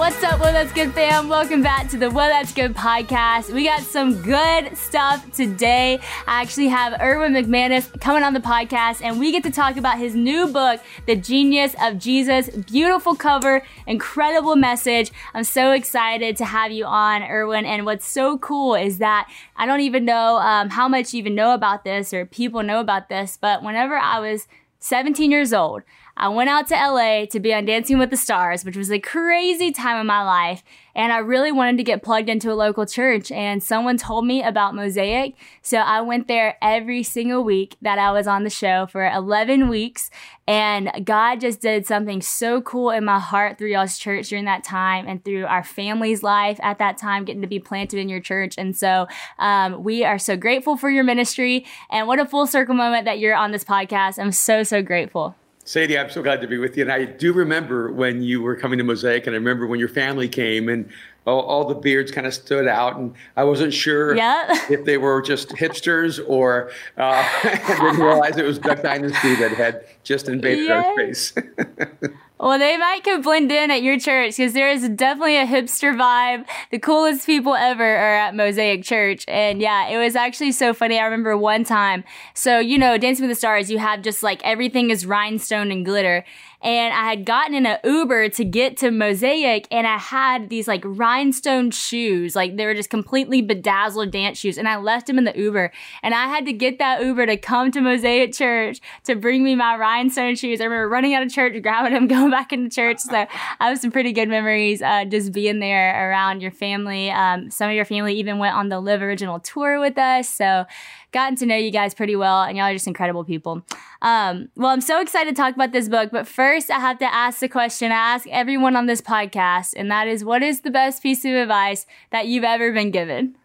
What's up, Well That's Good fam? Welcome back to the Well That's Good podcast. We got some good stuff today. I actually have Erwin McManus coming on the podcast, and we get to talk about his new book, The Genius of Jesus. Beautiful cover, incredible message. I'm so excited to have you on, Erwin. And what's so cool is that I don't even know um, how much you even know about this or people know about this, but whenever I was 17 years old, I went out to LA to be on Dancing with the Stars, which was a crazy time of my life. And I really wanted to get plugged into a local church. And someone told me about Mosaic. So I went there every single week that I was on the show for 11 weeks. And God just did something so cool in my heart through y'all's church during that time and through our family's life at that time, getting to be planted in your church. And so um, we are so grateful for your ministry. And what a full circle moment that you're on this podcast. I'm so, so grateful. Sadie, I'm so glad to be with you. And I do remember when you were coming to Mosaic, and I remember when your family came, and all, all the beards kind of stood out, and I wasn't sure yeah. if they were just hipsters or uh, I didn't realize it was Duck Dynasty that had just invaded yeah. our space. Well, they might could blend in at your church because there is definitely a hipster vibe. The coolest people ever are at Mosaic Church. And yeah, it was actually so funny. I remember one time. So, you know, Dancing with the Stars, you have just like everything is rhinestone and glitter and I had gotten in an Uber to get to Mosaic and I had these like rhinestone shoes. Like they were just completely bedazzled dance shoes. And I left them in the Uber and I had to get that Uber to come to Mosaic Church to bring me my rhinestone shoes. I remember running out of church, grabbing them, going back into church. So I have some pretty good memories uh, just being there around your family. Um, some of your family even went on the Live Original tour with us. So gotten to know you guys pretty well, and y'all are just incredible people. Um, well, I'm so excited to talk about this book, but first I have to ask the question I ask everyone on this podcast, and that is what is the best piece of advice that you've ever been given?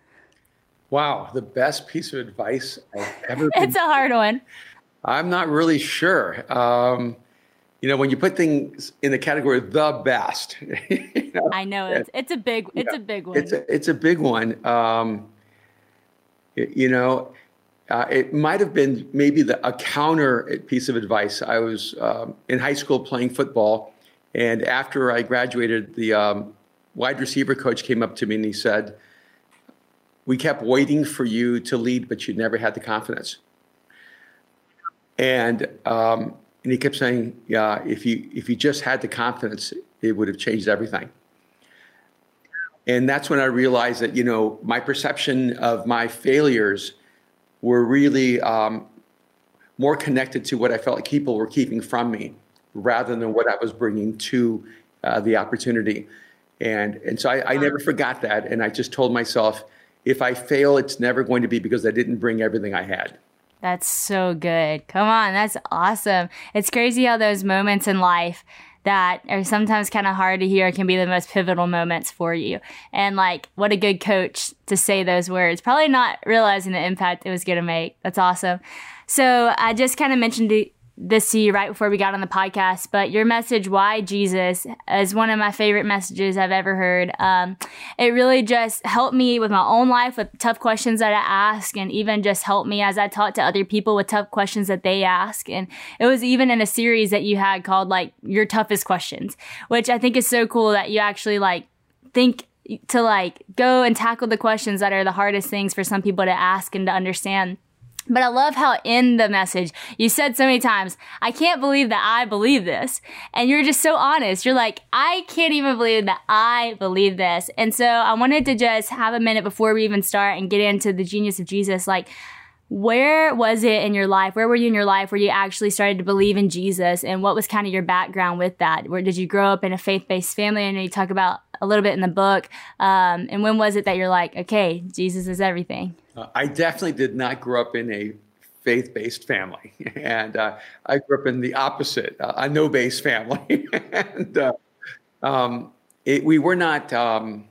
Wow, the best piece of advice I've ever been It's a hard one. I'm not really sure. Um, you know, when you put things in the category of the best, you know, I know it's, it's a big it's a big one. It's a, it's a big one. Um, you know, uh, it might have been maybe the, a counter piece of advice. I was um, in high school playing football, and after I graduated, the um, wide receiver coach came up to me and he said, "We kept waiting for you to lead, but you never had the confidence." And um, and he kept saying, "Yeah, if you if you just had the confidence, it would have changed everything." And that's when I realized that you know my perception of my failures were really um, more connected to what I felt like people were keeping from me rather than what I was bringing to uh, the opportunity. And, and so I, I never forgot that. And I just told myself, if I fail, it's never going to be because I didn't bring everything I had. That's so good. Come on, that's awesome. It's crazy how those moments in life that are sometimes kind of hard to hear can be the most pivotal moments for you. And like, what a good coach to say those words, probably not realizing the impact it was going to make. That's awesome. So I just kind of mentioned this to you right before we got on the podcast, but your message, Why Jesus, is one of my favorite messages I've ever heard. Um, it really just helped me with my own life with tough questions that I ask, and even just helped me as I talk to other people with tough questions that they ask. And it was even in a series that you had called like Your Toughest Questions, which I think is so cool that you actually like think to like go and tackle the questions that are the hardest things for some people to ask and to understand But I love how in the message you said so many times, I can't believe that I believe this. And you're just so honest. You're like, I can't even believe that I believe this. And so I wanted to just have a minute before we even start and get into the genius of Jesus. Like, where was it in your life? Where were you in your life where you actually started to believe in Jesus? And what was kind of your background with that? Where did you grow up in a faith based family? I know you talk about a little bit in the book. Um, and when was it that you're like, okay, Jesus is everything? Uh, I definitely did not grow up in a faith based family. And uh, I grew up in the opposite, uh, a no base family. and uh, um, it, we were not. Um,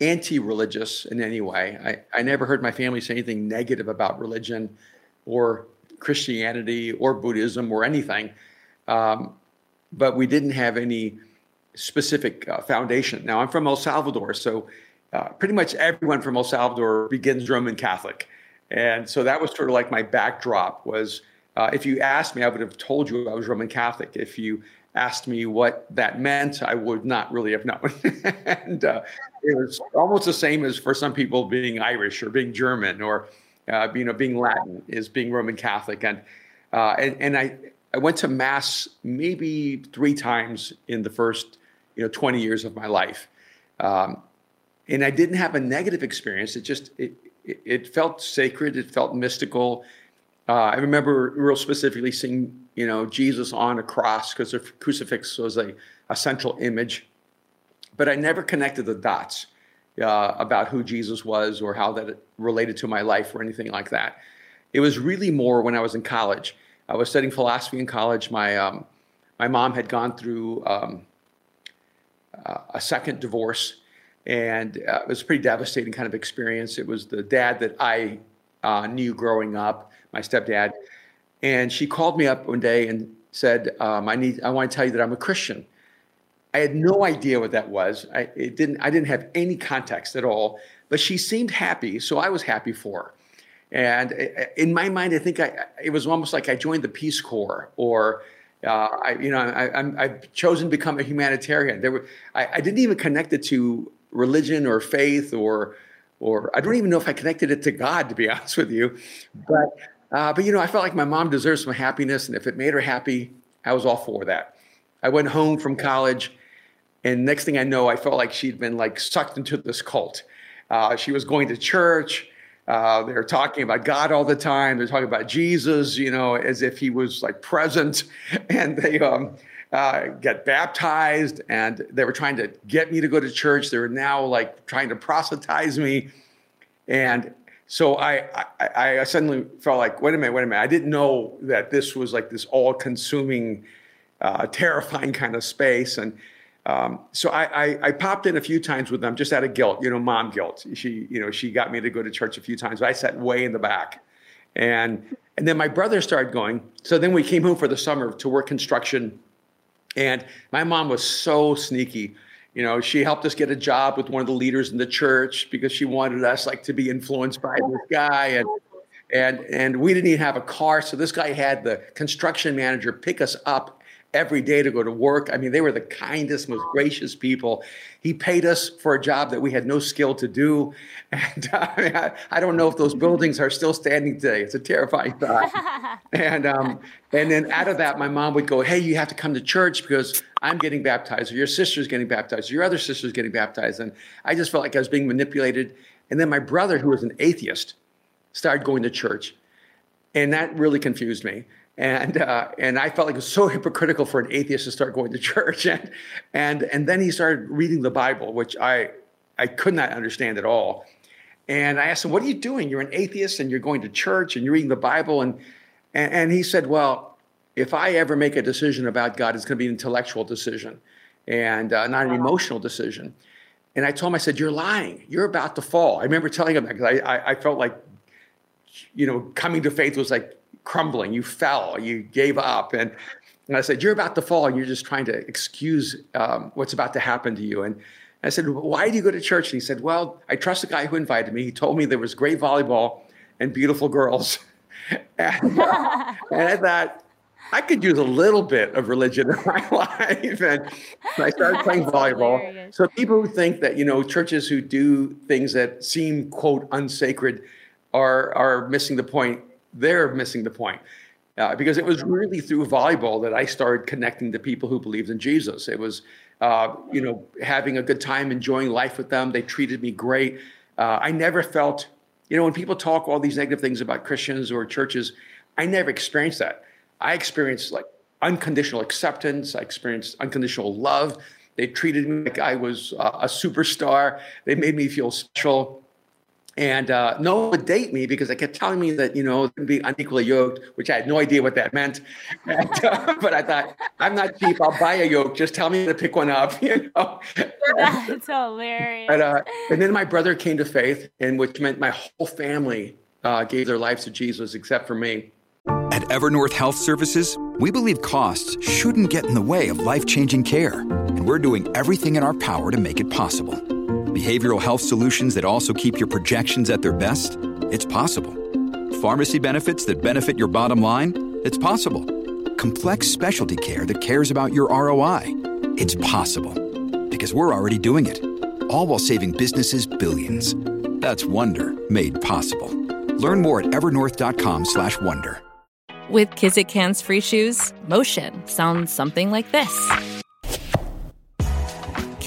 anti-religious in any way. I, I never heard my family say anything negative about religion or Christianity or Buddhism or anything. Um, but we didn't have any specific uh, foundation. Now I'm from El Salvador, so uh, pretty much everyone from El Salvador begins Roman Catholic, and so that was sort of like my backdrop. Was uh, if you asked me, I would have told you I was Roman Catholic. If you asked me what that meant, I would not really have known. and uh, it was almost the same as for some people being Irish or being German or uh, you know being Latin is being Roman Catholic. And uh, and and I I went to mass maybe three times in the first you know 20 years of my life, um, and I didn't have a negative experience. It just it it, felt sacred. It felt mystical. Uh, I remember real specifically seeing you know, Jesus on a cross because the crucifix was a, a central image. But I never connected the dots uh, about who Jesus was or how that related to my life or anything like that. It was really more when I was in college. I was studying philosophy in college. My um, my mom had gone through um, uh, a second divorce, and uh, it was a pretty devastating kind of experience. It was the dad that I uh, knew growing up, my stepdad, and she called me up one day and said, um, "I need. I want to tell you that I'm a Christian." I had no idea what that was. I it didn't. I didn't have any context at all. But she seemed happy, so I was happy for her. And in my mind, I think I, it was almost like I joined the Peace Corps, or uh, I, you know, I, have chosen to become a humanitarian. There were, I, I, didn't even connect it to religion or faith, or, or I don't even know if I connected it to God, to be honest with you. But uh, but you know, I felt like my mom deserved some happiness, and if it made her happy, I was all for that. I went home from college, and next thing I know, I felt like she'd been like sucked into this cult. Uh, she was going to church. Uh, they were talking about God all the time. They're talking about Jesus, you know, as if he was like present. And they um, uh, get baptized, and they were trying to get me to go to church. They were now like trying to proselytize me. And so I, I, I suddenly felt like, wait a minute, wait a minute. I didn't know that this was like this all-consuming, uh, terrifying kind of space. And um, so I, I, I, popped in a few times with them just out of guilt, you know, mom guilt. She, you know, she got me to go to church a few times. I sat way in the back, and and then my brother started going. So then we came home for the summer to work construction, and my mom was so sneaky. You know she helped us get a job with one of the leaders in the church because she wanted us like to be influenced by this guy. And and and we didn't even have a car so this guy had the construction manager pick us up every day to go to work. I mean, they were the kindest, most gracious people. He paid us for a job that we had no skill to do. And uh, I, I, don't know if those buildings are still standing today. It's a terrifying thought. and, um, and then out of that, my mom would go, Hey, you have to come to church because I'm getting baptized, or your sister's getting baptized, or your other sister's getting baptized. And I just felt like I was being manipulated. And then my brother, who was an atheist, started going to church. And that really confused me and uh, and I felt like it was so hypocritical for an atheist to start going to church, and and and then he started reading the Bible, which I I could not understand at all. And I asked him, "What are you doing? You're an atheist, and you're going to church, and you're reading the Bible." And and, and he said, "Well, if I ever make a decision about God, it's going to be an intellectual decision, and uh, not an emotional decision." And I told him, I said, "You're lying. You're about to fall." I remember telling him that because I, I I felt like, you know, coming to faith was like crumbling. You fell. You gave up. And, and I said, You're about to fall. And you're just trying to excuse um, what's about to happen to you. And I said, Why do you go to church? And he said, Well, I trust the guy who invited me. He told me there was great volleyball and beautiful girls. and, uh, and I thought, I could use a little bit of religion in my life. And I started playing volleyball. Hilarious. So people who think that, you know, churches who do things that seem, quote, unsacred are, are missing the point they're missing the point. Uh, because it was really through volleyball that I started connecting to people who believed in Jesus. It was, uh, you know, having a good time, enjoying life with them. They treated me great. Uh, I never felt, you know, when people talk all these negative things about Christians or churches, I never experienced that. I experienced like unconditional acceptance. I experienced unconditional love. They treated me like I was uh, a superstar. They made me feel special. And uh, no one would date me because they kept telling me that, you know, to be unequally yoked, which I had no idea what that meant. And, uh, but I thought, I'm not cheap. I'll buy a yoke. Just tell me to pick one up, you know. That's hilarious. And, uh, and then my brother came to faith, and which meant my whole family uh, gave their lives to Jesus except for me. At Evernorth Health Services, we believe costs shouldn't get in the way of life changing care, and we're doing everything in our power to make it possible. Behavioral health solutions that also keep your projections at their best? It's possible. Pharmacy benefits that benefit your bottom line? It's possible. Complex specialty care that cares about your ROI? It's possible. Because we're already doing it. All while saving businesses billions. That's Wonder made possible. Learn more at evernorth.com/wonder. With Kizik hands free shoes, motion sounds something like this.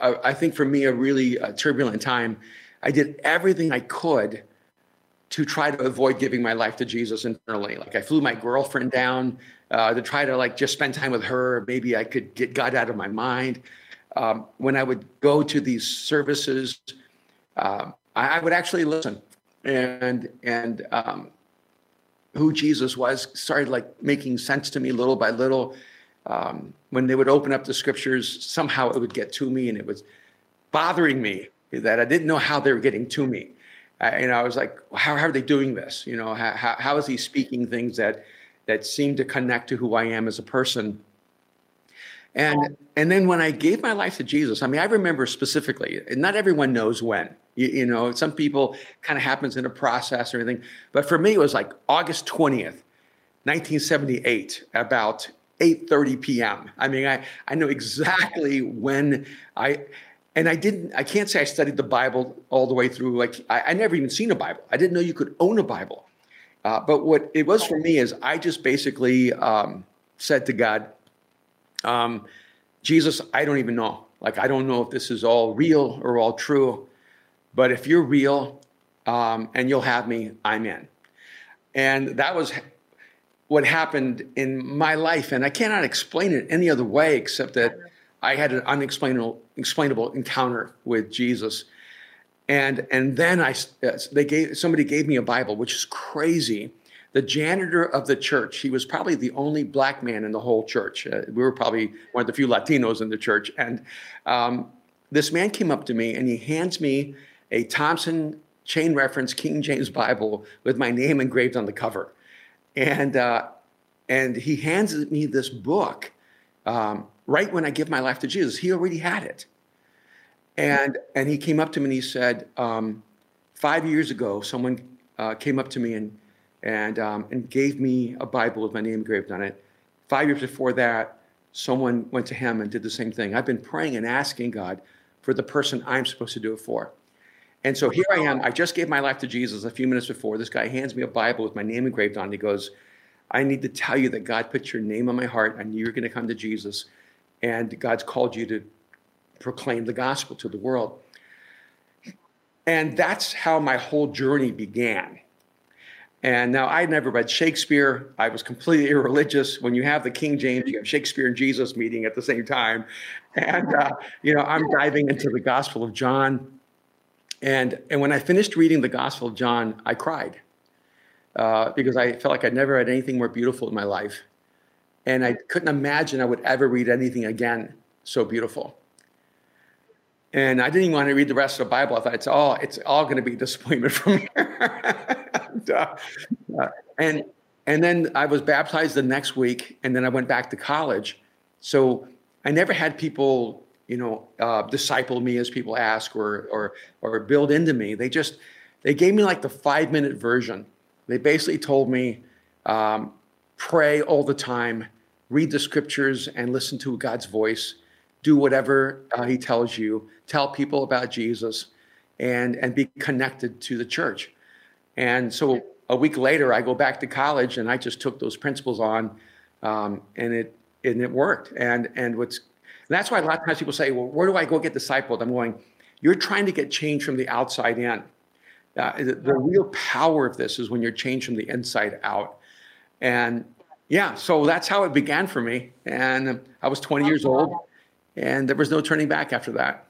I, think for me, a really uh, turbulent time. I did everything I could to try to avoid giving my life to Jesus internally. Like I flew my girlfriend down uh, to try to like just spend time with her. Maybe I could get God out of my mind. Um, when I would go to these services, uh, I, I, would actually listen, and and um, who Jesus was started like making sense to me little by little um, when they would open up the scriptures, somehow it would get to me, and it was bothering me that I didn't know how they were getting to me. I, I was like, how, how are they doing this? You know, how, how, is he speaking things that that seem to connect to who I am as a person? And and then when I gave my life to Jesus, I mean, I remember specifically. Not everyone knows when. You, you know, some people kind of happens in a process or anything. But for me, it was like August twentieth, nineteen seventy eight, about 8:30 p.m. I mean, I I know exactly when I and I didn't I can't say I studied the Bible all the way through. Like I, I never even seen a Bible. I didn't know you could own a Bible. Uh, but what it was for me is I just basically um, said to God, um, Jesus, I don't even know. Like I don't know if this is all real or all true, but if you're real um, and you'll have me, I'm in. And that was what happened in my life, and I cannot explain it any other way except that I had an unexplainable explainable encounter with Jesus. And and then I they gave somebody gave me a Bible, which is crazy. The janitor of the church, he was probably the only black man in the whole church. Uh, we were probably one of the few Latinos in the church. And um, this man came up to me and he hands me a Thompson chain reference King James Bible with my name engraved on the cover and uh, and he hands me this book um, right when I give my life to Jesus. He already had it, and and he came up to me and he said, um, five years ago, someone uh, came up to me and and um, and gave me a Bible with my name engraved on it. Five years before that, someone went to him and did the same thing. I've been praying and asking God for the person I'm supposed to do it for. And so here I am. I just gave my life to Jesus a few minutes before. This guy hands me a Bible with my name engraved on it. He goes, I need to tell you that God put your name on my heart. I knew you're going to come to Jesus. And God's called you to proclaim the gospel to the world. And that's how my whole journey began. And now I'd never read Shakespeare. I was completely irreligious. When you have the King James, you have Shakespeare and Jesus meeting at the same time. And, uh, you know, I'm diving into the Gospel of John. And, and when I finished reading the Gospel of John, I cried uh, because I felt like I'd never had anything more beautiful in my life. And I couldn't imagine I would ever read anything again so beautiful. And I didn't even want to read the rest of the Bible. I thought it's all it's all going to be disappointment from here. and, uh, and and then I was baptized the next week, and then I went back to college. So I never had people, you know, uh, disciple me as people ask, or or or build into me. They just they gave me like the five minute version. They basically told me, um, pray all the time, read the scriptures, and listen to God's voice. Do whatever uh, He tells you. Tell people about Jesus, and and be connected to the church. And so a week later, I go back to college and I just took those principles on, um, and it and it worked. And and what's that's why a lot of times people say, "Well, where do I go get discipled?" I'm going, "You're trying to get change from the outside in." Uh, the, the real power of this is when you're changed from the inside out. And yeah, so that's how it began for me. And I was 20 years old, and there was no turning back after that.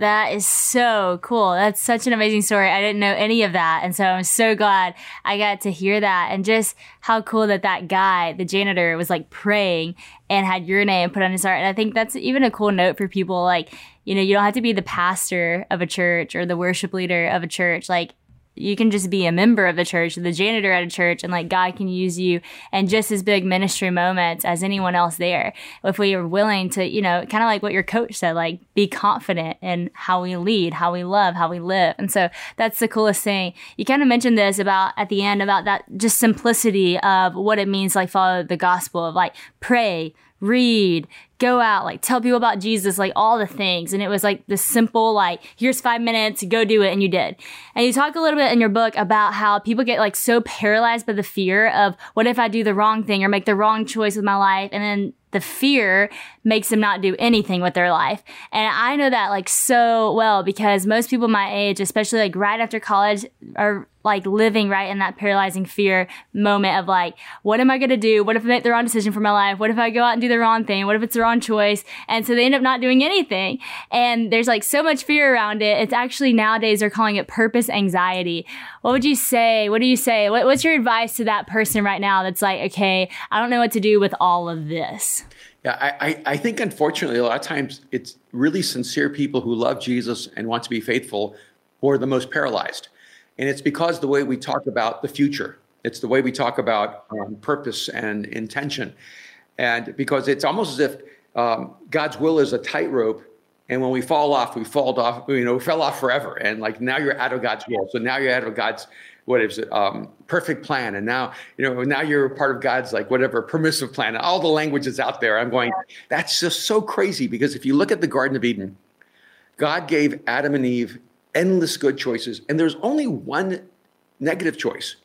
That is so cool. That's such an amazing story. I didn't know any of that. And so I'm so glad I got to hear that. And just how cool that that guy, the janitor, was like praying and had your name put on his heart. And I think that's even a cool note for people. Like, you know, you don't have to be the pastor of a church or the worship leader of a church. Like, you can just be a member of the church, the janitor at a church, and like God can use you in just as big ministry moments as anyone else there. If we are willing to, you know, kind of like what your coach said, like be confident in how we lead, how we love, how we live. And so that's the coolest thing. You kind of mentioned this about at the end about that just simplicity of what it means, like follow the gospel of like pray, read, go out, like tell people about Jesus, like all the things. And it was like this simple, like, here's five minutes, go do it. And you did. And you talk a little bit in your book about how people get like so paralyzed by the fear of what if I do the wrong thing or make the wrong choice with my life? And then the fear makes them not do anything with their life. And I know that like so well because most people my age, especially like right after college, are like living right in that paralyzing fear moment of like, what am I going to do? What if I make the wrong decision for my life? What if I go out and do the wrong thing? What if it's the wrong choice? And so they end up not doing anything. And there's like so much fear around it. It's actually nowadays they're calling it purpose anxiety. What would you say? What do you say? What, what's your advice to that person right now that's like, okay, I don't know what to do with all of this? Yeah, I, I think unfortunately, a lot of times it's really sincere people who love Jesus and want to be faithful who are the most paralyzed. And it's because the way we talk about the future, it's the way we talk about um, purpose and intention. And because it's almost as if um, God's will is a tightrope. And when we fall off, we fall off, you know, we fell off forever. And like now you're out of God's will. So now you're out of God's, what is it, um, perfect plan. And now, you know, now you're part of God's like whatever permissive plan. And all the languages out there. I'm going, that's just so crazy because if you look at the Garden of Eden, God gave Adam and Eve endless good choices, and there's only one negative choice.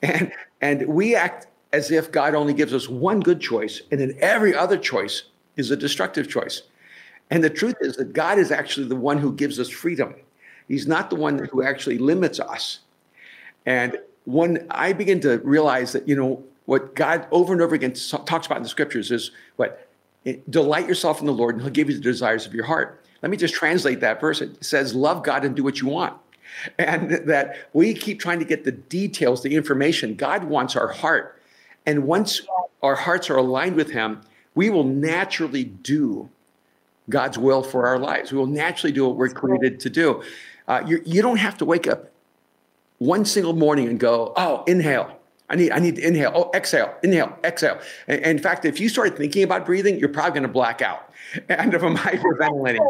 And and we act as if God only gives us one good choice, and then every other choice is a destructive choice. And the truth is that God is actually the one who gives us freedom. He's not the one who actually limits us. And when I begin to realize that, you know, what God over and over again talks about in the scriptures is what? Delight yourself in the Lord, and He'll give you the desires of your heart. Let me just translate that verse. It says, Love God and do what you want. And that we keep trying to get the details, the information. God wants our heart. And once our hearts are aligned with Him, we will naturally do God's will for our lives. We will naturally do what we're created to do. Uh, you, you don't have to wake up one single morning and go, oh, inhale. I need, I need to inhale. Oh, exhale, inhale, exhale. And, and in fact, if you start thinking about breathing, you're probably going to black out. And I'm hyperventilating,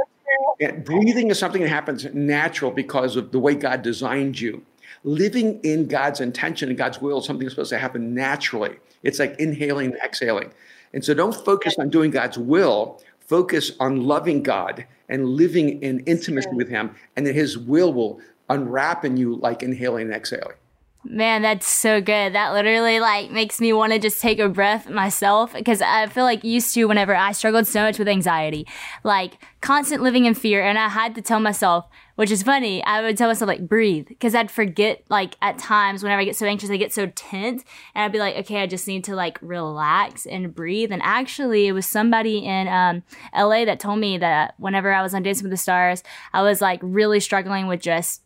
breathing is something that happens natural because of the way God designed you. Living in God's intention and God's will is something that's supposed to happen naturally. It's like inhaling and exhaling. And so don't focus on doing God's will, focus on loving God and living in intimacy with Him, and then His will will unwrap in you like inhaling and exhaling. Man, that's so good. That literally like makes me want to just take a breath myself because I feel like used to whenever I struggled so much with anxiety, like constant living in fear and I had to tell myself, which is funny, I would tell myself like breathe because I'd forget like at times whenever I get so anxious, I get so tense and I'd be like, okay, I just need to like relax and breathe. And actually it was somebody in um, LA that told me that whenever I was on Dancing with the Stars, I was like really struggling with just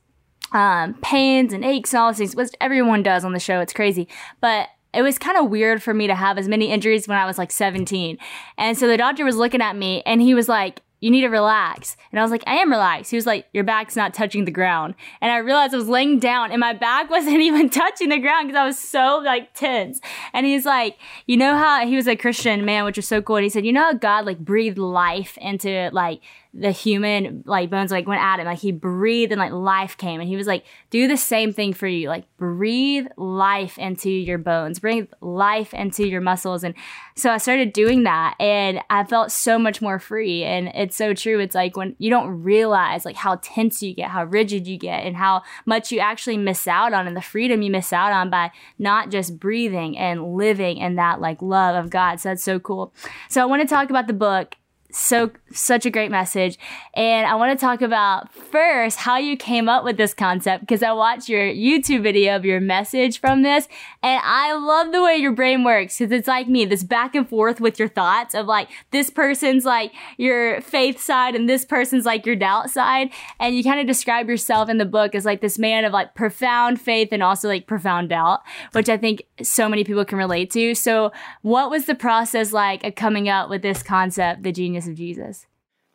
um, pains and aches and all these things, which everyone does on the show. It's crazy. But it was kind of weird for me to have as many injuries when I was like 17. And so the doctor was looking at me and he was like, you need to relax. And I was like, I am relaxed. He was like, your back's not touching the ground. And I realized I was laying down and my back wasn't even touching the ground because I was so like tense. And he's like, you know how he was a Christian man, which was so cool. And he said, you know how God like breathed life into like the human like bones like went at him. Like he breathed and like life came. And he was like do the same thing for you. Like breathe life into your bones. Bring life into your muscles. And so i started doing that and i felt so much more free. And it's so true. It's like when you don't realize like how tense you get how rigid you get and how much you actually miss out on and the freedom you miss out on by not just breathing and living in that like love of god. So that's so cool. So i want to talk about the book so such a great message. And i want to talk about first how you came up with this concept because i watched your youtube video of your message from this and i love the way your brain works because it's like me this back and forth with your thoughts of like this person's like your faith side and this person's like your doubt side and you kind of describe yourself in the book as like this man of like profound faith and also like profound doubt which i think so many people can relate to. So what was the process like of coming up with this concept the genius of Jesus?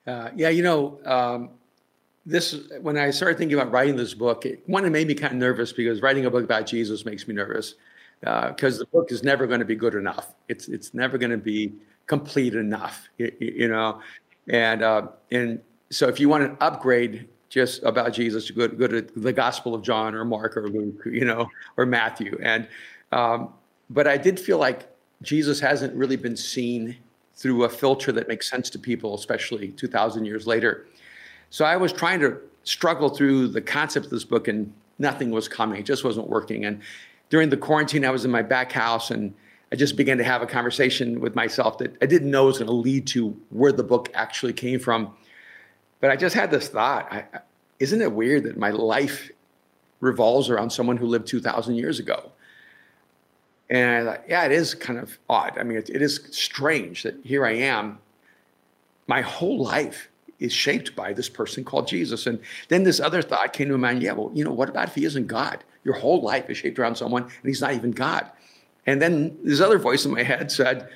Uh, yeah, you know, um, this when I started thinking about writing this book, it, one it made me kind of nervous because writing a book about Jesus makes me nervous because uh, the book is never going to be good enough. It's it's never going to be complete enough, you, you know, and uh, and so if you want an upgrade just about Jesus, go go to the Gospel of John or Mark or Luke, you know, or Matthew, and um, but I did feel like Jesus hasn't really been seen through a filter that makes sense to people, especially 2,000 years later. So I was trying to struggle through the concept of this book, and nothing was coming. It just wasn't working. And during the quarantine, I was in my back house, and I just began to have a conversation with myself that I didn't know was going to lead to where the book actually came from. But I just had this thought I, isn't it weird that my life revolves around someone who lived 2,000 years ago? And I thought, yeah, it is kind of odd. I mean, it, it is strange that here I am. My whole life is shaped by this person called Jesus. And then this other thought came to mind yeah, well, you know, what about if he isn't God? Your whole life is shaped around someone and he's not even God. And then this other voice in my head said,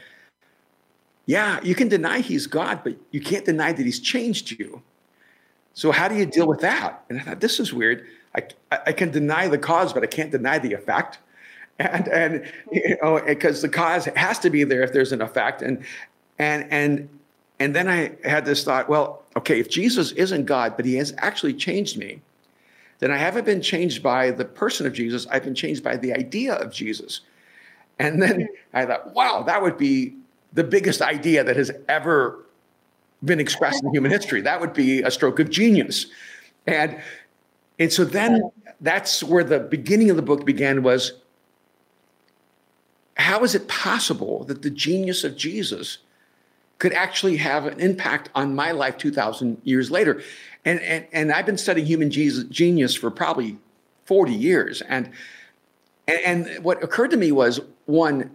yeah, you can deny he's God, but you can't deny that he's changed you. So how do you deal with that? And I thought, this is weird. I, I can deny the cause, but I can't deny the effect and and you know because the cause has to be there if there's an effect and and and and then I had this thought, well, okay, if Jesus isn't God, but he has actually changed me, then I haven't been changed by the person of Jesus, I've been changed by the idea of Jesus. And then hmm. I thought, wow, that would be the biggest idea that has ever been expressed in human history. That would be a stroke of genius. And and so then that's where the beginning of the book began was how is it possible that the genius of Jesus could actually have an impact on my life 2,000 years later? And, and, and I've been studying human Jesus, genius for probably 40 years. And, and, and what occurred to me was one,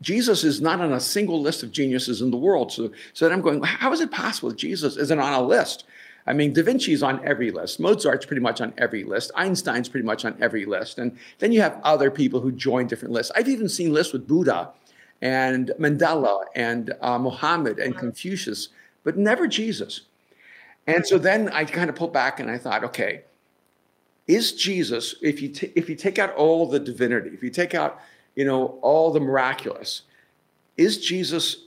Jesus is not on a single list of geniuses in the world. So, so then I'm going, how is it possible that Jesus isn't on a list? I mean, Da Vinci's on every list. Mozart's pretty much on every list. Einstein's pretty much on every list. And then you have other people who join different lists. I've even seen lists with Buddha and Mandela and uh, Muhammad and Confucius, but never Jesus. And so then I kind of pulled back and I thought, okay, is Jesus, if you, t- if you take out all the divinity, if you take out, you know, all the miraculous, is Jesus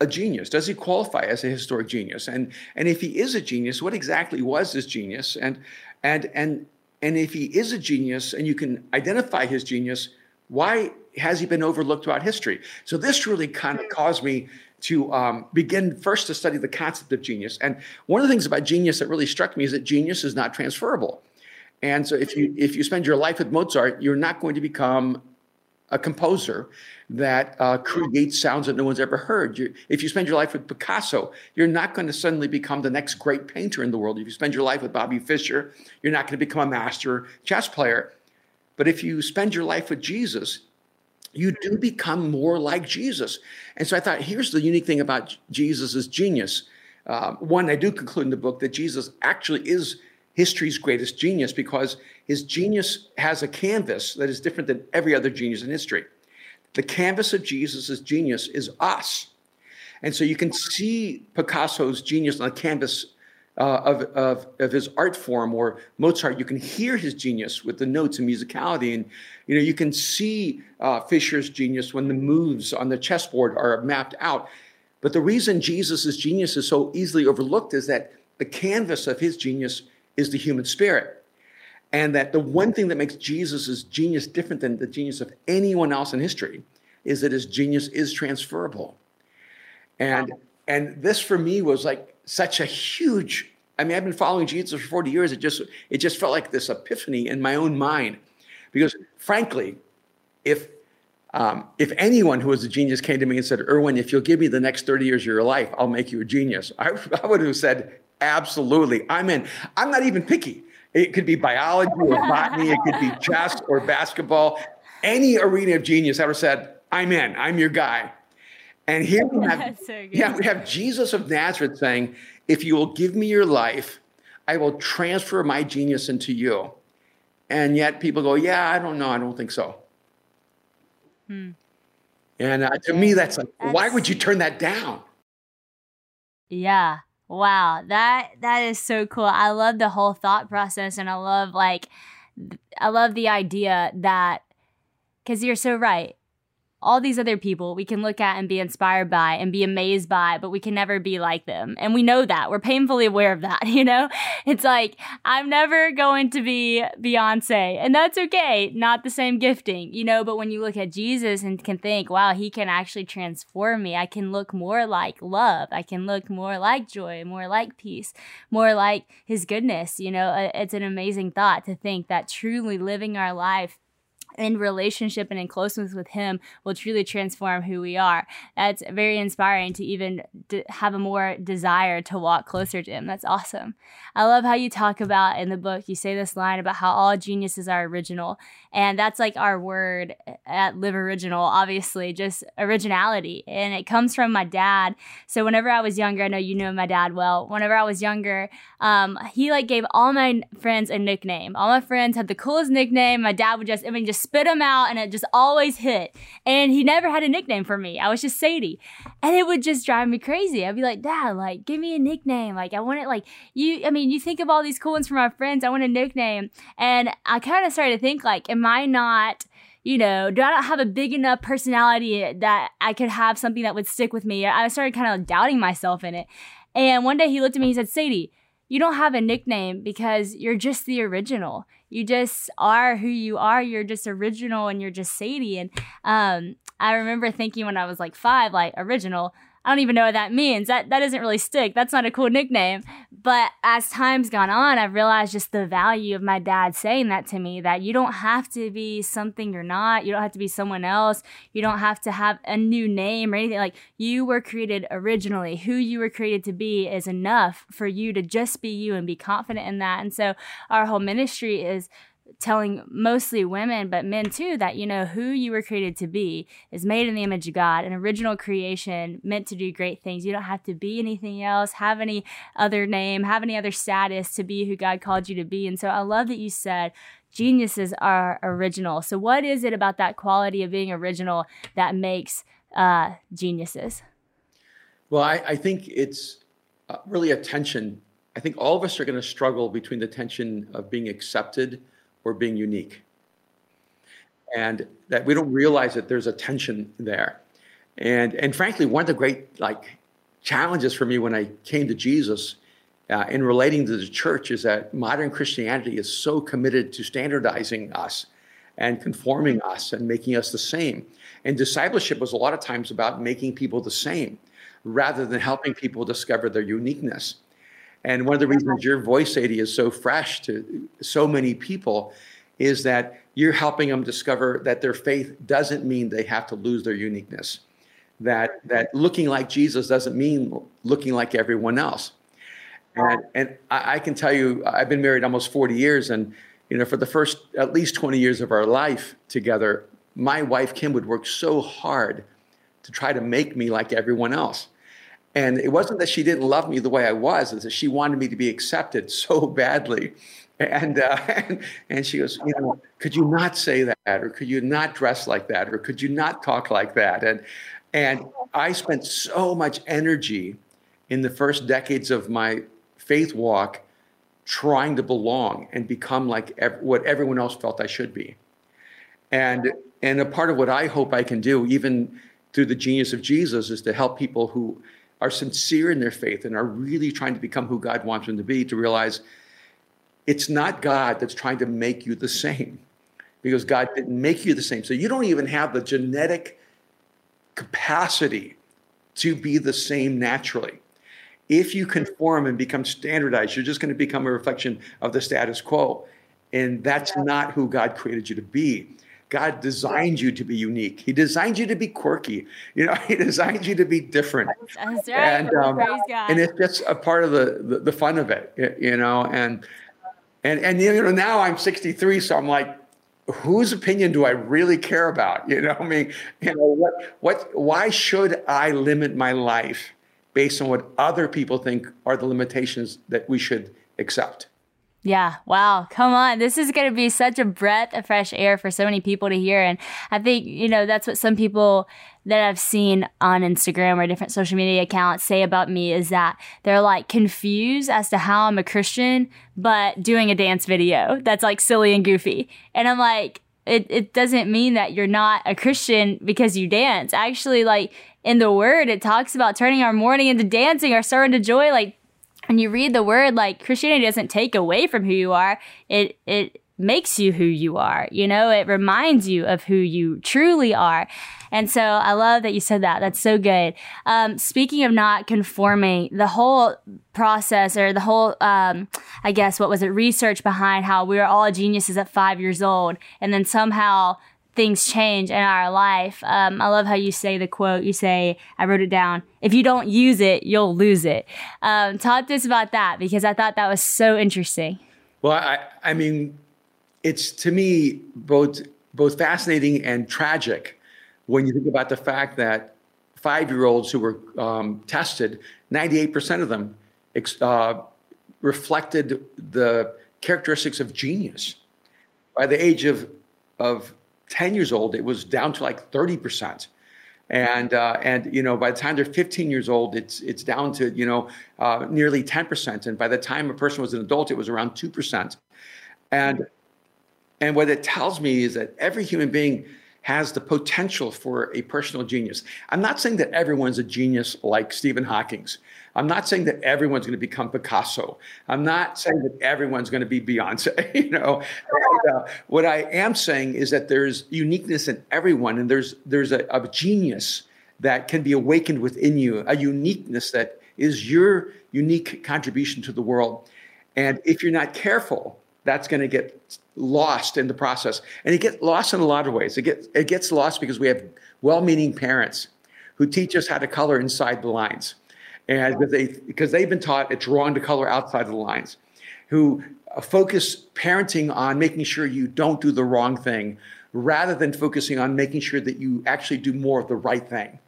a genius? Does he qualify as a historic genius? And and if he is a genius, what exactly was this genius? And and and and if he is a genius and you can identify his genius, why has he been overlooked throughout history? So this really kind of caused me to um, begin first to study the concept of genius. And one of the things about genius that really struck me is that genius is not transferable. And so if you if you spend your life with Mozart, you're not going to become a composer that uh, creates sounds that no one's ever heard. You, if you spend your life with Picasso, you're not going to suddenly become the next great painter in the world. If you spend your life with Bobby Fischer, you're not going to become a master chess player. But if you spend your life with Jesus, you do become more like Jesus. And so I thought, here's the unique thing about Jesus' genius. Uh, one, I do conclude in the book that Jesus actually is history's greatest genius because his genius has a canvas that is different than every other genius in history. The canvas of Jesus' genius is us. And so you can see Picasso's genius on the canvas uh, of, of, of his art form or Mozart, you can hear his genius with the notes and musicality. And, you know, you can see uh, Fischer's genius when the moves on the chessboard are mapped out. But the reason Jesus' genius is so easily overlooked is that the canvas of his genius is the human spirit. And that the one thing that makes Jesus' genius different than the genius of anyone else in history is that his genius is transferable. And and this for me was like such a huge I mean, I've been following Jesus for 40 years. It just it just felt like this epiphany in my own mind. Because frankly, if um, if anyone who was a genius came to me and said, Erwin, if you'll give me the next 30 years of your life, I'll make you a genius, I, I would have said, absolutely. I'm in. I'm not even picky. It could be biology or botany, it could be chess or basketball. Any arena of genius, have said, I'm in, I'm your guy. And here we have, so yeah, we have Jesus of Nazareth saying, if you will give me your life, I will transfer my genius into you. And yet people go, yeah, I don't know. I don't think so. Hmm. And uh, to me, that's like, that's... why would you turn that down? Yeah. Wow. That that is so cool. I love the whole thought process and I love like I love the idea that cuz you're so right all these other people we can look at and be inspired by and be amazed by, but we can never be like them. And we know that. We're painfully aware of that, you know? It's like, I'm never going to be Beyonce, and that's okay. Not the same gifting, you know? But when you look at Jesus and can think, wow, he can actually transform me, I can look more like love, I can look more like joy, more like peace, more like his goodness, you know? Uh, it's an amazing thought to think that truly living our life in relationship and in closeness with him will truly transform who we are. That's very inspiring to even d- have a more desire to walk closer to him. That's awesome. I love how you talk about in the book, you say this line about how all geniuses are original. And that's like our word at Live Original, obviously, just originality. And it comes from my dad. So whenever I was younger, I know you know my dad well. Whenever I was younger, um, he like gave all my friends a nickname. All my friends had the coolest nickname. My dad would just, I mean, just spit them out and it just always hit. And he never had a nickname for me. I was just Sadie. And it would just drive me crazy. I'd be like, Dad, like, give me a nickname. Like, I want it, like, you, I mean, you think of all these cool ones for my friends. I want a nickname. And I kind of started to think, like, am I not you know, do I not have a big enough personality that I could have something that would stick with me? I started kind of doubting myself in it. And one day he looked at me and he said, Sadie, you don't have a nickname because you're just the original. You just are who you are. You're just original and you're just Sadie. And um, I remember thinking when I was like five, like original, I don't even know what that means. That that doesn't really stick. That's not a cool nickname. But as time's gone on, I've realized just the value of my dad saying that to me that you don't have to be something you're not. You don't have to be someone else. You don't have to have a new name or anything. Like you were created originally. Who you were created to be is enough for you to just be you and be confident in that. And so our whole ministry is telling mostly women, but men too, that you know who you were created to be is made in the image of God, an original creation meant to do great things. You don't have to be anything else, have any other name, have any other status to be who God called you to be. And so I love that you said geniuses are original. So what is it about that quality of being original that makes uh, geniuses? Well, I, I think it's uh, really a tension. I think all of us are going to struggle between the tension of being accepted or being unique. And that we don't realize that there's a tension there. And, and frankly, one of the great like challenges for me when I came to Jesus uh, in relating to the church is that modern Christianity is so committed to standardizing us and conforming us and making us the same. And discipleship was a lot of times about making people the same rather than helping people discover their uniqueness. And one of the reasons your voice, Sadie, is so fresh to so many people is that you're helping them discover that their faith doesn't mean they have to lose their uniqueness. That that looking like Jesus doesn't mean looking like everyone else. And and I, I can tell you, I've been married almost 40 years, and you know, for the first at least 20 years of our life together, my wife Kim would work so hard to try to make me like everyone else. And it wasn't that she didn't love me the way I was, it's that she wanted me to be accepted so badly. And, uh, and, and she goes, you know, could you not say that? Or could you not dress like that? Or could you not talk like that? And, and, I spent so much energy in the first decades of my faith walk trying to belong and become like ev- what everyone else felt I should be. And and a part of what I hope I can do, even through the genius of Jesus, is to help people who are sincere in their faith and are really trying to become who God wants them to be, to realize it's not God that's trying to make you the same, because God didn't make you the same. So you don't even have the genetic capacity to be the same naturally. If you conform and become standardized, you're just going to become a reflection of the status quo. And that's not who God created you to be. God designed you to be unique. He designed you to be quirky. You know, He designed you to be different. That's right. And, um, and it's just a part of the, the, the fun of it, you know. And and and you know now I'm 63, so I'm like, whose opinion do I really care about? You know, I mean, you know, what what why should I limit my life based on what other people think are the limitations that we should accept? Yeah, wow. Come on. This is going to be such a breath of fresh air for so many people to hear. And I think, you know, that's what some people that I've seen on Instagram or different social media accounts say about me is that they're like confused as to how I'm a Christian, but doing a dance video that's like silly and goofy. And I'm like, it, it doesn't mean that you're not a Christian because you dance. Actually, like in the word, it talks about turning our mourning into dancing, our sorrow into joy. Like when you read the word, like Christianity doesn't take away from who you are. It it makes you who you are. You know, it reminds you of who you truly are. And so I love that you said that. That's so good. Um, speaking of not conforming, the whole process or the whole, um, I guess, what was it, research behind how we were all geniuses at five years old, and then somehow things change in our life. Um, I love how you say the quote. You say, I wrote it down. If you don't use it, you'll lose it. Um, talk to us about that because I thought that was so interesting. Well, I, I mean, it's to me both both fascinating and tragic when you think about the fact that five-year-olds who were um, tested, 98% of them uh, reflected the characteristics of genius. By the age of of 10 years old, it was down to like 30%. And, uh, and you know, by the time they're 15 years old, it's, it's down to, you know, uh, nearly 10%. And by the time a person was an adult, it was around 2%. And, and what it tells me is that every human being has the potential for a personal genius. I'm not saying that everyone's a genius like Stephen Hawking's. I'm not saying that everyone's going to become Picasso. I'm not saying that everyone's going to be Beyonce. You know, and, uh, what I am saying is that there's uniqueness in everyone, and there's there's a, a genius that can be awakened within you, a uniqueness that is your unique contribution to the world. And if you're not careful, that's going to get lost in the process. And it gets lost in a lot of ways. It gets it gets lost because we have well-meaning parents who teach us how to color inside the lines and because they because they've been taught it's wrong to color outside of the lines who uh, focus parenting on making sure you don't do the wrong thing rather than focusing on making sure that you actually do more of the right thing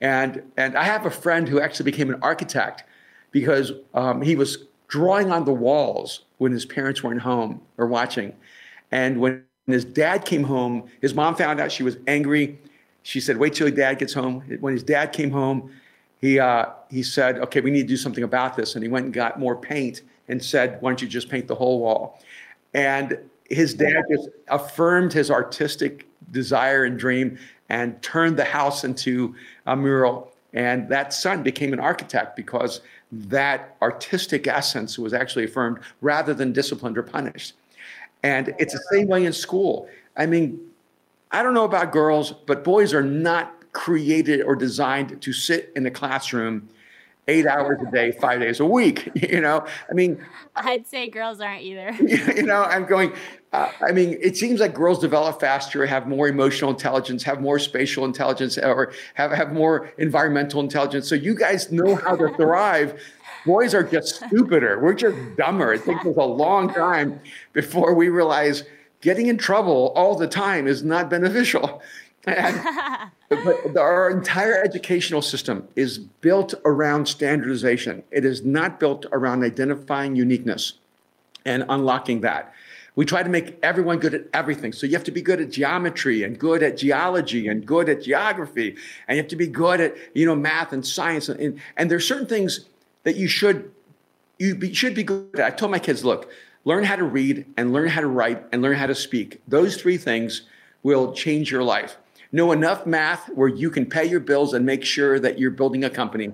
and and i have a friend who actually became an architect because um, he was drawing on the walls when his parents weren't home or watching and when his dad came home his mom found out she was angry she said wait till your dad gets home when his dad came home he, uh, he said, okay, we need to do something about this. And he went and got more paint and said, why don't you just paint the whole wall? And his dad just affirmed his artistic desire and dream and turned the house into a mural. And that son became an architect because that artistic essence was actually affirmed rather than disciplined or punished. And it's the same way in school. I mean, I don't know about girls, but boys are not created or designed to sit in a classroom eight hours a day, five days a week. You know, I mean, I'd say girls aren't either. you know, I'm going. Uh, I mean, it seems like girls develop faster, have more emotional intelligence, have more spatial intelligence, or have have more environmental intelligence. So you guys know how to thrive. Boys are just stupider. We're just dumber. It takes us a long time before we realize getting in trouble all the time is not beneficial. And, but our entire educational system is built around standardization. It is not built around identifying uniqueness and unlocking that. We try to make everyone good at everything. So you have to be good at geometry and good at geology and good at geography. And you have to be good at, you know, math and science. And, and, and there's certain things that you should, you be, should be good at. I told my kids, look, learn how to read and learn how to write and learn how to speak. Those three things will change your life. Know enough math where you can pay your bills and make sure that you're building a company.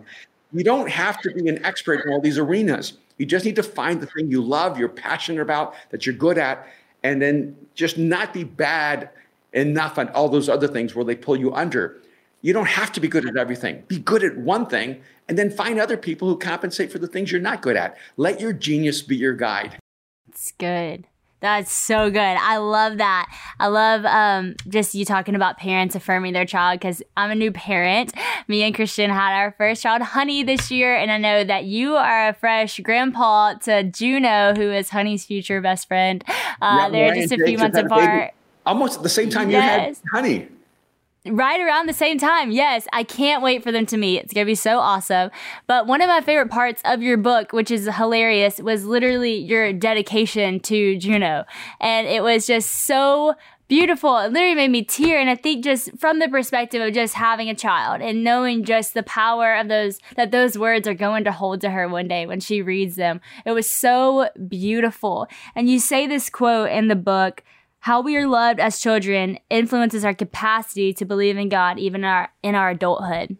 You don't have to be an expert in all these arenas. You just need to find the thing you love, you're passionate about, that you're good at, and then just not be bad enough on all those other things where they pull you under. You don't have to be good at everything. Be good at one thing and then find other people who compensate for the things you're not good at. Let your genius be your guide. It's good. That's so good. I love that. I love um, just you talking about parents affirming their child because I'm a new parent. Me and Christian had our first child, Honey, this year, and I know that you are a fresh grandpa to Juno, who is Honey's future best friend. Uh, yeah, they're just a few months apart. Almost at the same time yes. you had Honey. Right around the same time. Yes, I can't wait for them to meet. It's going to be so awesome. But one of my favorite parts of your book, which is hilarious, was literally your dedication to Juno. And it was just so beautiful. It literally made me tear. And I think just from the perspective of just having a child and knowing just the power of those, that those words are going to hold to her one day when she reads them, it was so beautiful. And you say this quote in the book how we are loved as children influences our capacity to believe in God even in our, in our adulthood.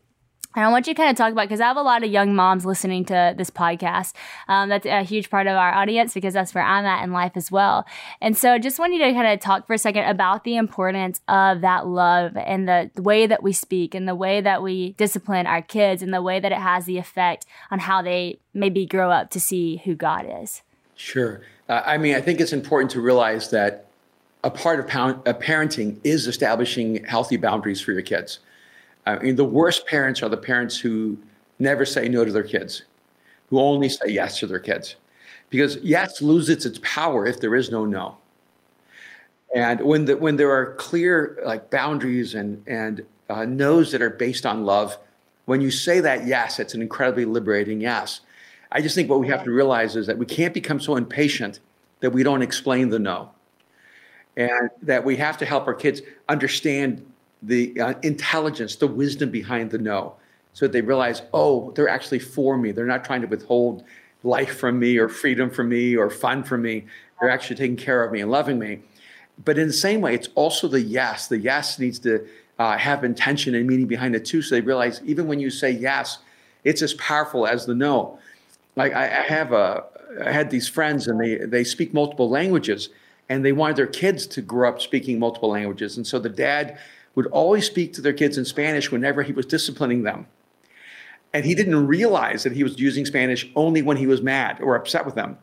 And I want you to kind of talk about because I have a lot of young moms listening to this podcast. Um, that's a huge part of our audience because that's where I'm at in life as well. And so, I just want you to kind of talk for a second about the importance of that love and the, the way that we speak and the way that we discipline our kids and the way that it has the effect on how they maybe grow up to see who God is. Sure. Uh, I mean, I think it's important to realize that a part of parenting is establishing healthy boundaries for your kids. I mean, the worst parents are the parents who never say no to their kids, who only say yes to their kids. Because yes loses its power if there is no no. And when, the, when there are clear like boundaries and, and uh, no's that are based on love, when you say that yes, it's an incredibly liberating yes. I just think what we have to realize is that we can't become so impatient that we don't explain the no and that we have to help our kids understand the uh, intelligence, the wisdom behind the no, so that they realize, oh, they're actually for me. They're not trying to withhold life from me or freedom from me or fun from me. They're actually taking care of me and loving me. But in the same way, it's also the yes. The yes needs to uh, have intention and meaning behind it too. So they realize even when you say yes, it's as powerful as the no. Like I, I have a, I had these friends and they they speak multiple languages and they wanted their kids to grow up speaking multiple languages. And so the dad would always speak to their kids in Spanish whenever he was disciplining them. And he didn't realize that he was using Spanish only when he was mad or upset with them.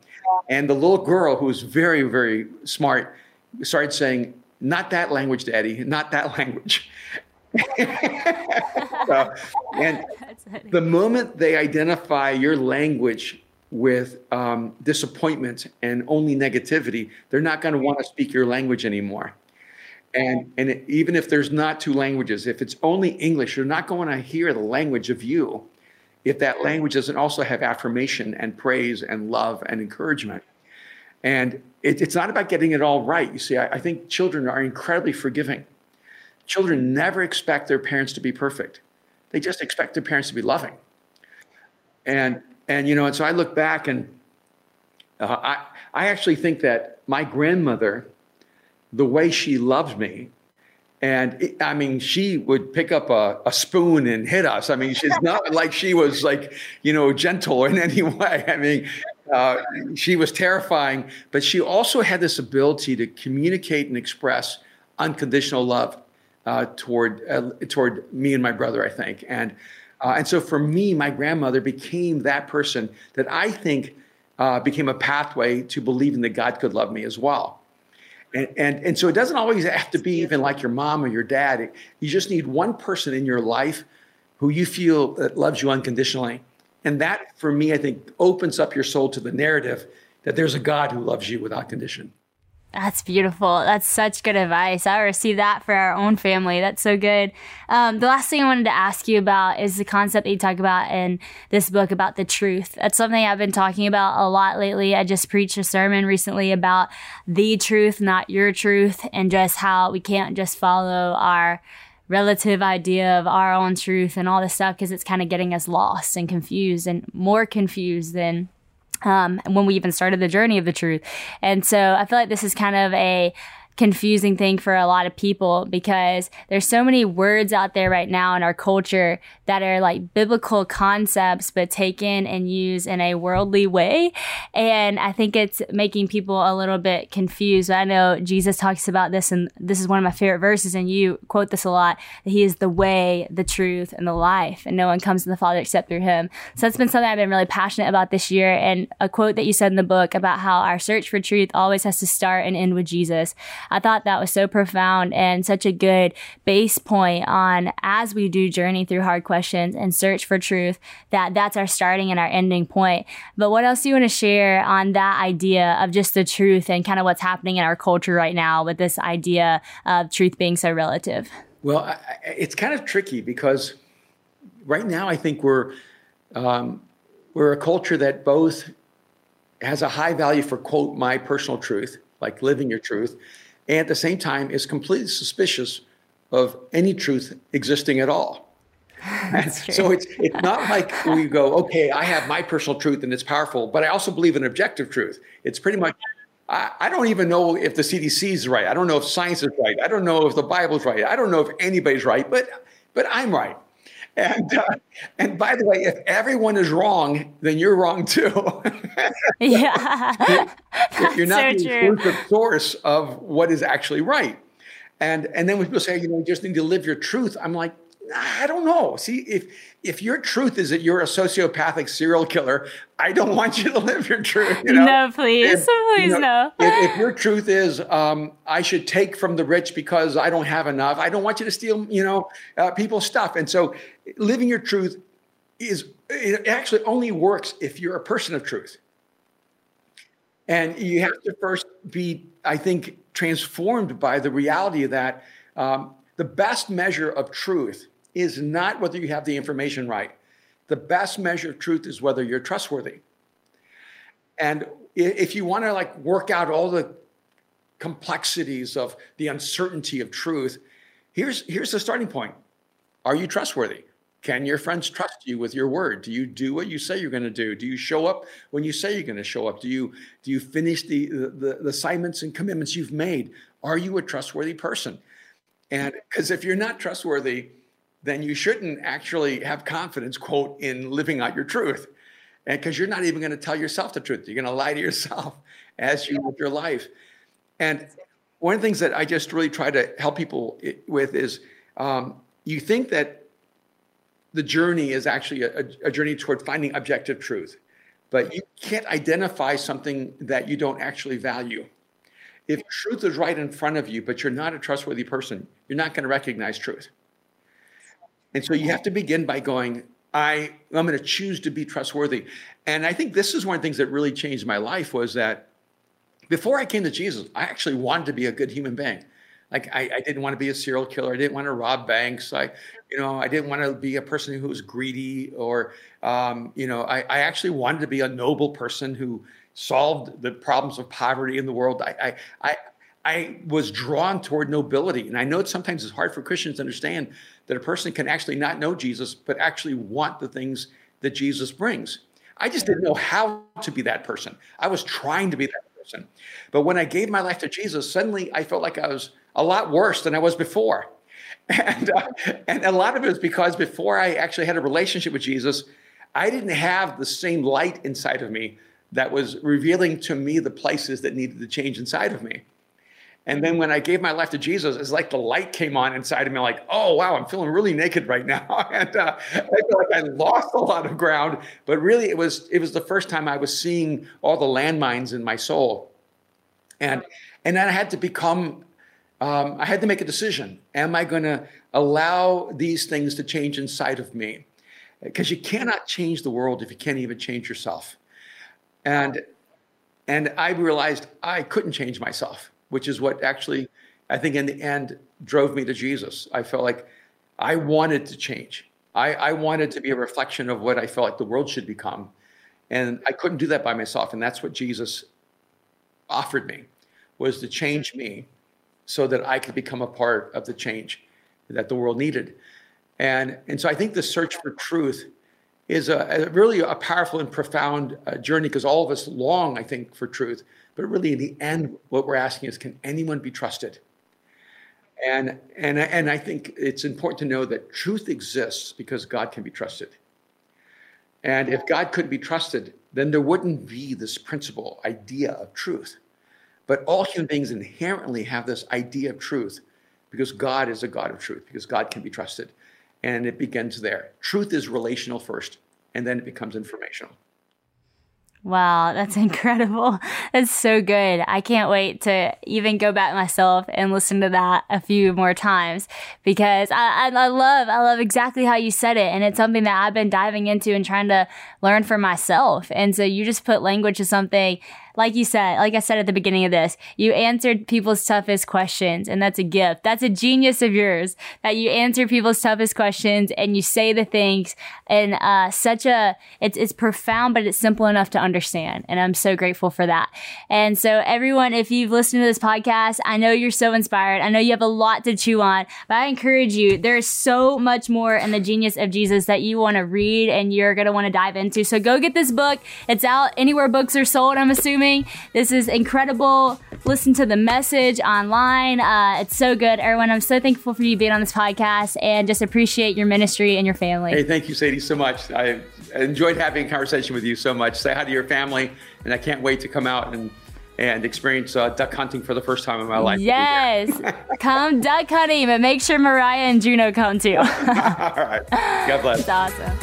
And the little girl, who was very, very smart, started saying, Not that language, Daddy, not that language. so, and the moment they identify your language with um, disappointment and only negativity, they're not going to want to speak your language anymore. And, and it, even if there's not two languages, if it's only English, you're not going to hear the language of you if that language doesn't also have affirmation and praise and love and encouragement. And it, it's not about getting it all right. You see, I, I think children are incredibly forgiving. Children never expect their parents to be perfect, they just expect their parents to be loving. And and you know, and so I look back and uh, I I actually think that my grandmother, the way she loved me, and it, I mean, she would pick up a, a, spoon and hit us. I mean, she's not like she was like, you know, gentle in any way. I mean, uh, she was terrifying, but she also had this ability to communicate and express unconditional love uh, toward uh, toward me and my brother. I think, and uh, and so for me, my grandmother became that person that I think uh, became a pathway to believing that God could love me as well. And, and, and so it doesn't always have to be even like your mom or your dad. You just need one person in your life who you feel that loves you unconditionally. And that, for me, I think opens up your soul to the narrative that there's a God who loves you without condition. That's beautiful. That's such good advice. I received that for our own family. That's so good. Um, the last thing I wanted to ask you about is the concept that you talk about in this book about the truth. That's something I've been talking about a lot lately. I just preached a sermon recently about the truth, not your truth, and just how we can't just follow our relative idea of our own truth and all this stuff because it's kind of getting us lost and confused and more confused than um, when we even started the journey of the truth. And so I feel like this is kind of a confusing thing for a lot of people because there's so many words out there right now in our culture that are like biblical concepts but taken and used in a worldly way. And i think it's making people a little bit confused. I know jesus talks about this and this is one of my favorite verses and you quote this a lot that he is the way the truth and the life and no one comes to the father except through him. So that's been something i've been really passionate about this year and a quote that you said in the book about how our search for truth always has to start and end with jesus I thought that was so profound and such a good base point on as we do journey through hard questions and search for truth that that's our starting and our ending point. But what else do you want to share on that idea of just the truth and kind of what's happening in our culture right now with this idea of truth being so relative? Well, it's kind of tricky because right now I think we're um, we're a culture that both has a high value for quote my personal truth, like living your truth, and at the same time is completely suspicious of any truth existing at all. so it's it's not like we go, okay, I have my personal truth and it's powerful, but I also believe in objective truth. It's pretty much I, I don't even know if the CDC is right. I don't know if science is right. I don't know if the Bible's right. I don't know if anybody's right, but but I'm right. And uh, and by the way, if everyone is wrong, then you're wrong too. yeah, you're not so the exclusive source of what is actually right. And and then when people say, you know, you just need to live your truth, I'm like, I don't know. See, if if your truth is that you're a sociopathic serial killer, I don't want you to live your truth. You know? No, please, if, please, you know, no. If, if, your truth is um, I should take from the rich because I don't have enough, I don't want you to steal, you know, uh, people's stuff. And so, living your truth is it actually only works if you're a person of truth. And you have to first be, I think, transformed by the reality of that. Um, the best measure of truth is not whether you have the information right. The best measure of truth is whether you're trustworthy. And if you want to like work out all the complexities of the uncertainty of truth, here's here's the starting point. Are you trustworthy? Can your friends trust you with your word? Do you do what you say you're going to do? Do you show up when you say you're going to show up? Do you do you finish the, the, the assignments and commitments you've made? Are you a trustworthy person? And because if you're not trustworthy, then you shouldn't actually have confidence, quote, in living out your truth. And because you're not even going to tell yourself the truth. You're going to lie to yourself as you live your life. And one of the things that I just really try to help people with is um, you think that the journey is actually a, a journey toward finding objective truth, but you can't identify something that you don't actually value. If truth is right in front of you, but you're not a trustworthy person, you're not going to recognize truth. And so you have to begin by going, I, I'm going to choose to be trustworthy. And I think this is one of the things that really changed my life was that before I came to Jesus, I actually wanted to be a good human being. Like I, I didn't want to be a serial killer. I didn't want to rob banks. I, you know, I didn't want to be a person who was greedy or, um, you know, I, I actually wanted to be a noble person who solved the problems of poverty in the world. I, I, I, I was drawn toward nobility. And I know sometimes it's hard for Christians to understand that a person can actually not know Jesus, but actually want the things that Jesus brings. I just didn't know how to be that person. I was trying to be that person. But when I gave my life to Jesus, suddenly I felt like I was a lot worse than I was before. And, uh, and a lot of it was because before I actually had a relationship with Jesus, I didn't have the same light inside of me that was revealing to me the places that needed to change inside of me. And then when I gave my life to Jesus, it's like the light came on inside of me, like, oh, wow, I'm feeling really naked right now. and uh, I feel like I lost a lot of ground. But really, it was it was the first time I was seeing all the landmines in my soul. And and then I had to become, um, I had to make a decision. Am I going to allow these things to change inside of me? Because you cannot change the world if you can't even change yourself. And and I realized I couldn't change myself. Which is what actually, I think, in the end, drove me to Jesus. I felt like I wanted to change. I, I wanted to be a reflection of what I felt like the world should become. And I couldn't do that by myself. And that's what Jesus offered me was to change me so that I could become a part of the change that the world needed. And, and so I think the search for truth is a, a really a powerful and profound uh, journey because all of us long, I think, for truth. But really, in the end, what we're asking is, can anyone be trusted? And, and, and I think it's important to know that truth exists because God can be trusted. And if God couldn't be trusted, then there wouldn't be this principle, idea of truth. But all human beings inherently have this idea of truth because God is a God of truth, because God can be trusted. And it begins there. Truth is relational first, and then it becomes informational. Wow, that's incredible. That's so good. I can't wait to even go back myself and listen to that a few more times because I, I, I, love, I love exactly how you said it. And it's something that I've been diving into and trying to learn for myself. And so you just put language to something like you said, like I said at the beginning of this, you answered people's toughest questions, and that's a gift. That's a genius of yours that you answer people's toughest questions and you say the things in uh, such a it's it's profound, but it's simple enough to understand. And I'm so grateful for that. And so, everyone, if you've listened to this podcast, I know you're so inspired. I know you have a lot to chew on, but I encourage you. There's so much more in the genius of Jesus that you want to read and you're going to want to dive into. So go get this book. It's out anywhere books are sold. I'm assuming streaming. This is incredible. Listen to the message online. Uh, it's so good. Erwin, I'm so thankful for you being on this podcast and just appreciate your ministry and your family. Hey, thank you, Sadie, so much. I enjoyed having a conversation with you so much. Say hi to your family, and I can't wait to come out and and experience uh, duck hunting for the first time in my life. Yes, come duck hunting, but make sure Mariah and Juno come too. All right. God bless. It's awesome.